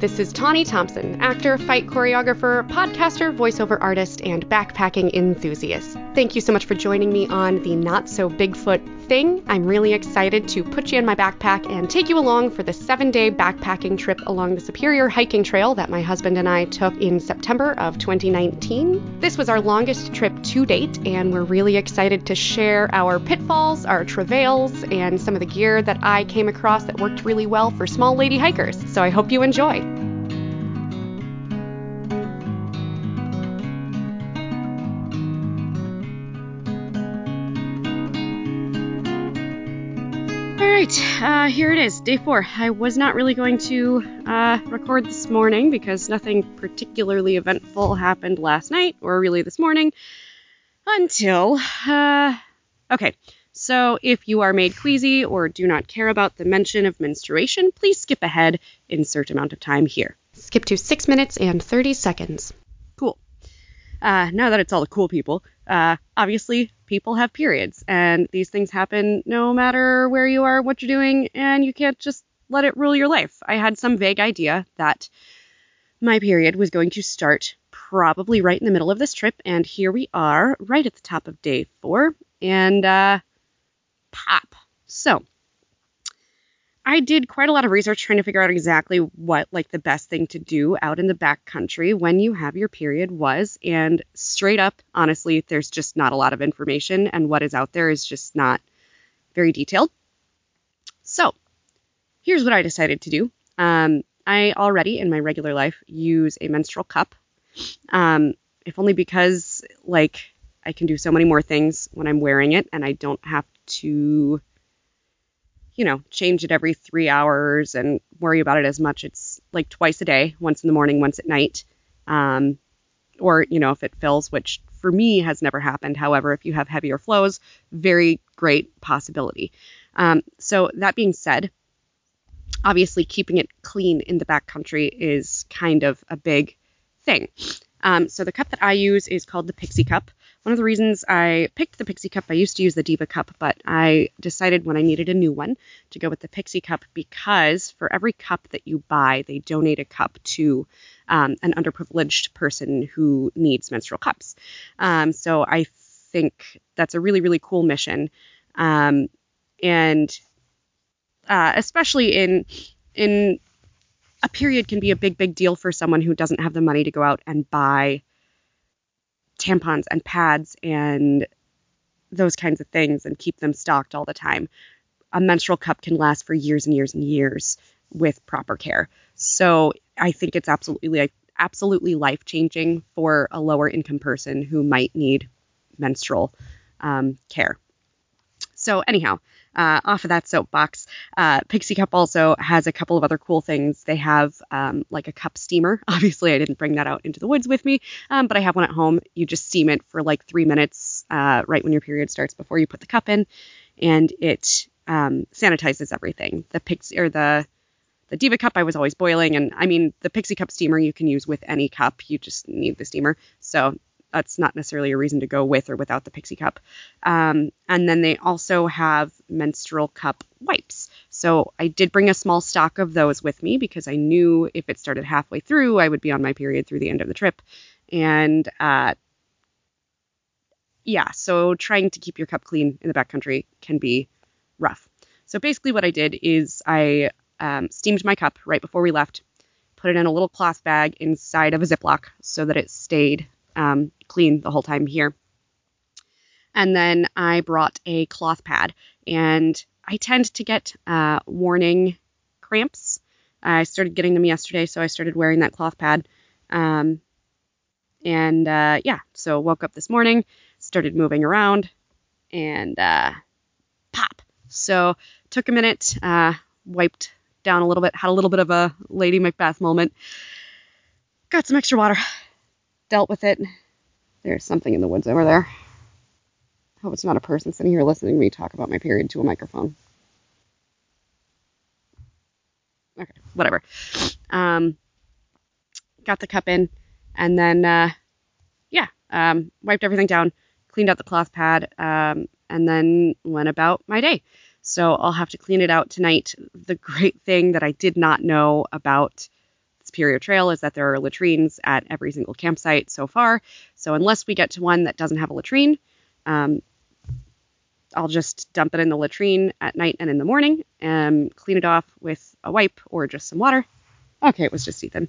this is Tawnie Thompson, actor, fight choreographer, podcaster, voiceover artist, and backpacking enthusiast. Thank you so much for joining me on the Not So Bigfoot thing. I'm really excited to put you in my backpack and take you along for the seven day backpacking trip along the Superior Hiking Trail that my husband and I took in September of 2019. This was our longest trip to date, and we're really excited to share our pitfalls, our travails, and some of the gear that I came across that worked really well for small lady hikers. So I hope you enjoy. right, uh, here it is, day four. I was not really going to uh, record this morning because nothing particularly eventful happened last night or really this morning until. Uh, okay, so if you are made queasy or do not care about the mention of menstruation, please skip ahead, insert amount of time here. Skip to 6 minutes and 30 seconds. Cool. Uh, now that it's all the cool people, uh, obviously people have periods, and these things happen no matter where you are, what you're doing, and you can't just let it rule your life. I had some vague idea that my period was going to start probably right in the middle of this trip, and here we are, right at the top of day four, and uh, pop. So, I did quite a lot of research trying to figure out exactly what like the best thing to do out in the back country when you have your period was and straight up honestly there's just not a lot of information and what is out there is just not very detailed. So, here's what I decided to do. Um, I already in my regular life use a menstrual cup. Um, if only because like I can do so many more things when I'm wearing it and I don't have to you know, change it every three hours and worry about it as much. It's like twice a day, once in the morning, once at night. Um, or, you know, if it fills, which for me has never happened. However, if you have heavier flows, very great possibility. Um, so, that being said, obviously keeping it clean in the backcountry is kind of a big thing. Um, so, the cup that I use is called the Pixie Cup. One of the reasons I picked the Pixie Cup, I used to use the Diva Cup, but I decided when I needed a new one to go with the Pixie Cup because for every cup that you buy, they donate a cup to um, an underprivileged person who needs menstrual cups. Um, so I think that's a really, really cool mission. Um, and uh, especially in in a period can be a big, big deal for someone who doesn't have the money to go out and buy tampons and pads and those kinds of things and keep them stocked all the time. A menstrual cup can last for years and years and years with proper care. So I think it's absolutely absolutely life changing for a lower income person who might need menstrual um, care. So anyhow, uh, off of that soapbox, uh, Pixie Cup also has a couple of other cool things. They have um, like a cup steamer. Obviously, I didn't bring that out into the woods with me, um, but I have one at home. You just steam it for like three minutes uh, right when your period starts before you put the cup in, and it um, sanitizes everything. The Pixie or the the Diva cup I was always boiling, and I mean the Pixie cup steamer you can use with any cup. You just need the steamer. So that's not necessarily a reason to go with or without the Pixie Cup. Um, and then they also have menstrual cup wipes. So I did bring a small stock of those with me because I knew if it started halfway through, I would be on my period through the end of the trip. And uh, yeah, so trying to keep your cup clean in the backcountry can be rough. So basically, what I did is I um, steamed my cup right before we left, put it in a little cloth bag inside of a Ziploc so that it stayed um, clean the whole time here. And then I brought a cloth pad, and I tend to get uh, warning cramps. I started getting them yesterday, so I started wearing that cloth pad. Um, and uh, yeah, so woke up this morning, started moving around, and uh, pop. So took a minute, uh, wiped down a little bit, had a little bit of a Lady Macbeth moment, got some extra water, dealt with it. There's something in the woods over there. Hope it's not a person sitting here listening to me talk about my period to a microphone. Okay, whatever. Um, got the cup in, and then uh, yeah, um, wiped everything down, cleaned out the cloth pad, um, and then went about my day. So I'll have to clean it out tonight. The great thing that I did not know about Superior Trail is that there are latrines at every single campsite so far. So unless we get to one that doesn't have a latrine, um, I'll just dump it in the latrine at night and in the morning and clean it off with a wipe or just some water. Okay, it was just Ethan.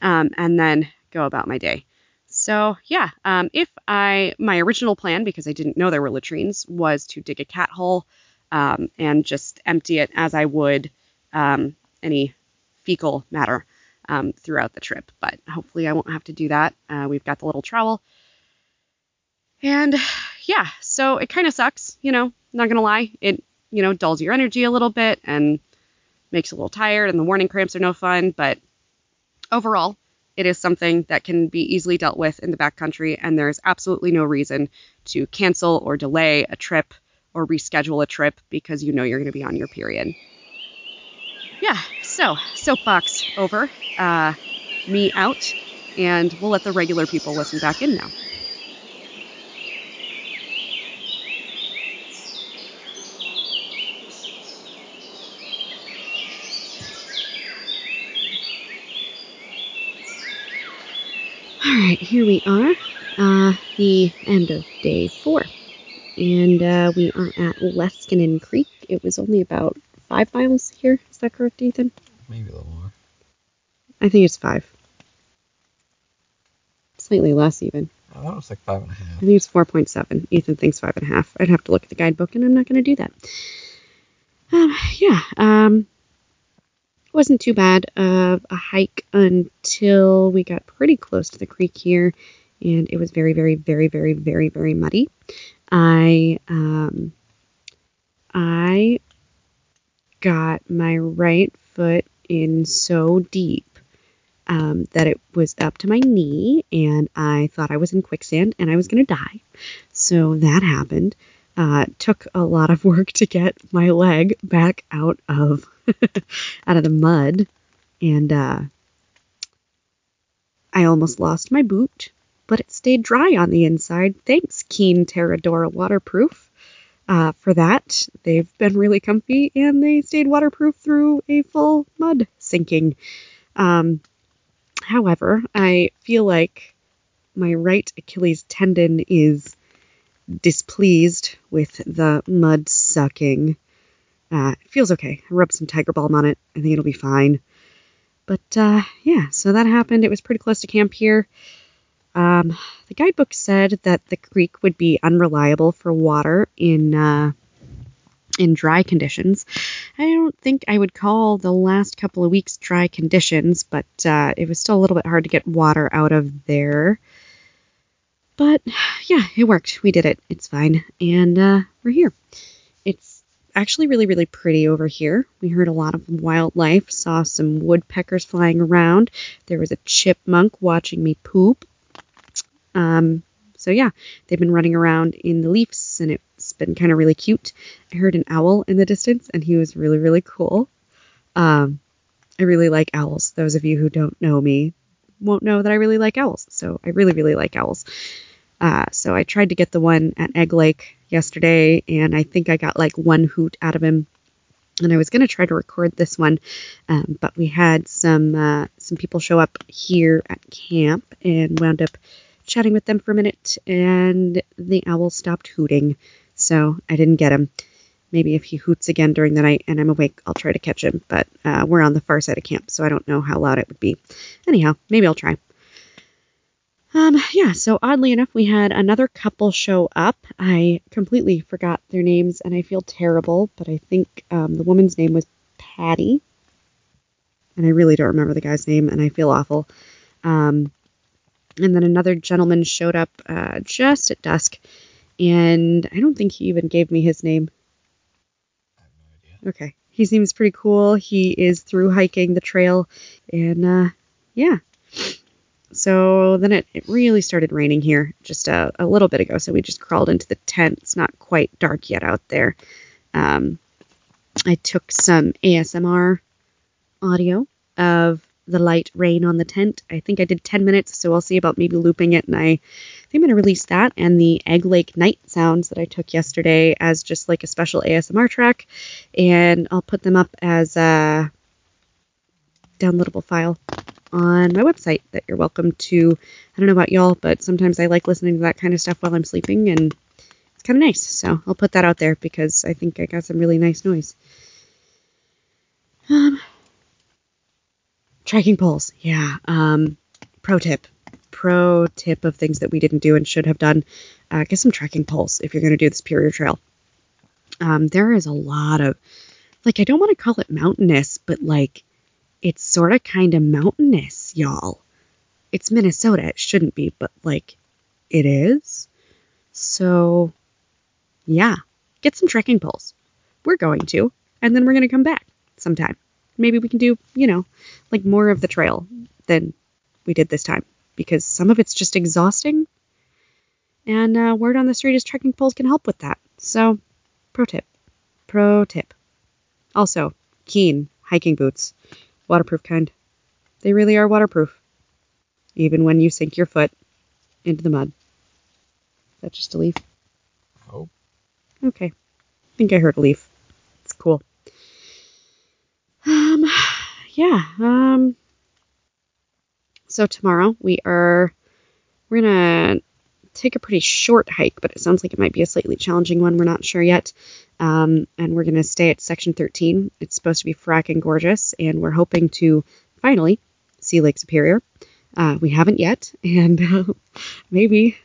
Um, and then go about my day. So yeah, um, if I my original plan because I didn't know there were latrines was to dig a cat hole um, and just empty it as I would um, any fecal matter um, throughout the trip. But hopefully I won't have to do that. Uh, we've got the little trowel. And yeah, so it kind of sucks, you know, not gonna lie. It, you know, dulls your energy a little bit and makes you a little tired, and the morning cramps are no fun. But overall, it is something that can be easily dealt with in the backcountry, and there's absolutely no reason to cancel or delay a trip or reschedule a trip because you know you're going to be on your period. Yeah, so soapbox over, uh, me out, and we'll let the regular people listen back in now. All right, here we are, uh, the end of day four, and uh, we are at Leskinen Creek. It was only about five miles here. Is that correct, Ethan? Maybe a little more. I think it's five. Slightly less, even. I thought it was like five and a half. I think it's 4.7. Ethan thinks five and a half. I'd have to look at the guidebook, and I'm not going to do that. Um, yeah, um, wasn't too bad of a hike until we got pretty close to the creek here, and it was very, very, very, very, very, very muddy. I, um, I got my right foot in so deep um, that it was up to my knee, and I thought I was in quicksand and I was going to die. So that happened. Uh, took a lot of work to get my leg back out of out of the mud, and uh, I almost lost my boot, but it stayed dry on the inside. Thanks, Keen Terradora Waterproof. Uh, for that, they've been really comfy and they stayed waterproof through a full mud sinking. Um, however, I feel like my right Achilles tendon is displeased with the mud sucking. Uh, it feels okay. I rubbed some Tiger Balm on it. I think it'll be fine. But uh, yeah, so that happened. It was pretty close to camp here. Um, the guidebook said that the creek would be unreliable for water in uh, in dry conditions. I don't think I would call the last couple of weeks dry conditions, but uh, it was still a little bit hard to get water out of there. But yeah, it worked. We did it. It's fine. And uh, we're here. It's actually really, really pretty over here. We heard a lot of wildlife, saw some woodpeckers flying around. There was a chipmunk watching me poop. Um, so yeah, they've been running around in the leaves and it's been kind of really cute. I heard an owl in the distance and he was really, really cool. Um, I really like owls. Those of you who don't know me won't know that I really like owls. So I really, really like owls. Uh, so I tried to get the one at Egg Lake yesterday, and I think I got like one hoot out of him. And I was to try to record this one, um, but we had some uh, some people show up here at camp and wound up chatting with them for a minute, and the owl stopped hooting, so I didn't get him. Maybe if he hoots again during the night and I'm awake, I'll try to catch him. But uh, we're on the far side of camp, so I don't know how loud it would be. Anyhow, maybe I'll try. Um, yeah, so oddly enough, we had another couple show up. I completely forgot their names and I feel terrible, but I think um, the woman's name was Patty. And I really don't remember the guy's name and I feel awful. Um, and then another gentleman showed up uh, just at dusk, and I don't think he even gave me his name. I have no idea. Okay. He seems pretty cool. He is through hiking the trail, and uh, yeah. So then it, it really started raining here just a, a little bit ago. So we just crawled into the tent. It's not quite dark yet out there. Um, I took some ASMR audio of the light rain on the tent. I think I did 10 minutes, so I'll see about maybe looping it. And I think I'm going to release that and the Egg Lake night sounds that I took yesterday as just like a special ASMR track. And I'll put them up as a downloadable file on my website that you're welcome to. I don't know about y'all, but sometimes I like listening to that kind of stuff while I'm sleeping, and it's kind of nice. So I'll put that out there because I think I got some really nice noise. Um, trekking poles, yeah. Um, pro tip, pro tip of things that we didn't do and should have done. Uh, get some trekking poles if you're going to do the Superior Trail. Um, there is a lot of, like, I don't want to call it mountainous, but like, it's sort of kind of mountainous, y'all. It's Minnesota. It shouldn't be, but like, it is. So, yeah, get some trekking poles. We're going to, and then we're going to come back sometime. Maybe we can do, you know, like more of the trail than we did this time because some of it's just exhausting. And uh, word on the street is trekking poles can help with that. So, pro tip. Pro tip. Also, Keen hiking boots, waterproof kind. They really are waterproof, even when you sink your foot into the mud. Is that just a leaf? Oh, Okay. I think I heard a leaf. It's cool. Um, yeah. Um, so tomorrow we are we're gonna take a pretty short hike, but it sounds like it might be a slightly challenging one. We're not sure yet. Um, and we're gonna stay at section 13. It's supposed to be fracking gorgeous, and we're hoping to finally see Lake Superior. Uh, we haven't yet, and uh, maybe,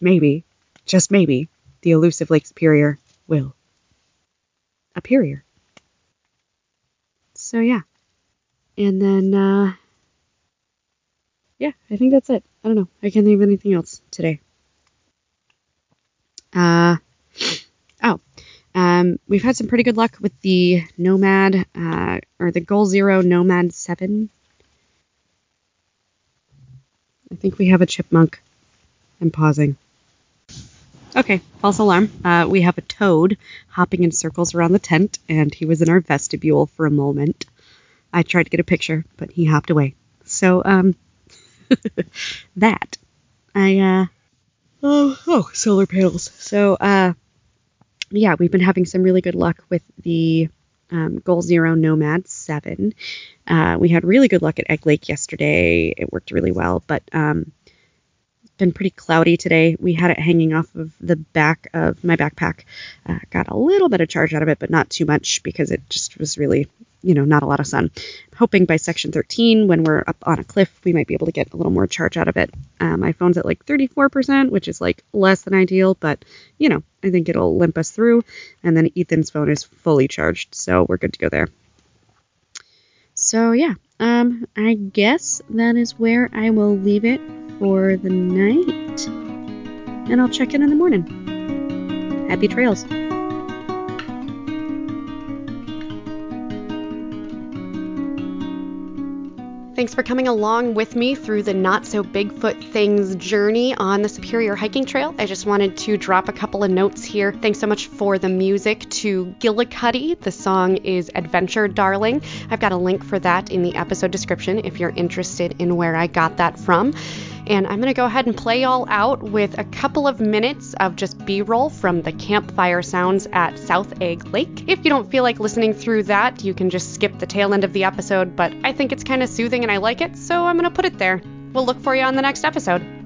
maybe, just maybe, the elusive Lake Superior will appear here. So yeah. And then uh yeah, I think that's it. I don't know. I can't think of anything else today. Uh oh. Um we've had some pretty good luck with the Nomad uh or the Goal Zero Nomad 7. I think we have a chipmunk. I'm pausing. Okay, false alarm. Uh, we have a toad hopping in circles around the tent, and he was in our vestibule for a moment. I tried to get a picture, but he hopped away. So, um, that. I, uh, oh, oh, solar panels. So, uh, yeah, we've been having some really good luck with the um, Goal Zero Nomad 7. Uh, we had really good luck at Egg Lake yesterday. It worked really well, but um, been pretty cloudy today. We had it hanging off of the back of my backpack. Uh, got a little bit of charge out of it, but not too much because it just was really, you know, not a lot of sun. I'm hoping by section 13, when we're up on a cliff, we might be able to get a little more charge out of it. Uh, my phone's at like 34%, which is like less than ideal, but you know, I think it'll limp us through. And then Ethan's phone is fully charged, so we're good to go there. So yeah, um, I guess that is where I will leave it for the night. And I'll check in in the morning. Happy trails. Thanks for coming along with me through the Not So Bigfoot Things journey on the Superior Hiking Trail. I just wanted to drop a couple of notes here. Thanks so much for the music to Gillicuddy. The song is Adventure Darling. I've got a link for that in the episode description if you're interested in where I got that from. And I'm going to go ahead and play y'all out with a couple of minutes of just B roll from the campfire sounds at South Egg Lake. If you don't feel like listening through that, you can just skip the tail end of the episode, but I think it's kind of soothing and I like it, so I'm going to put it there. We'll look for you on the next episode.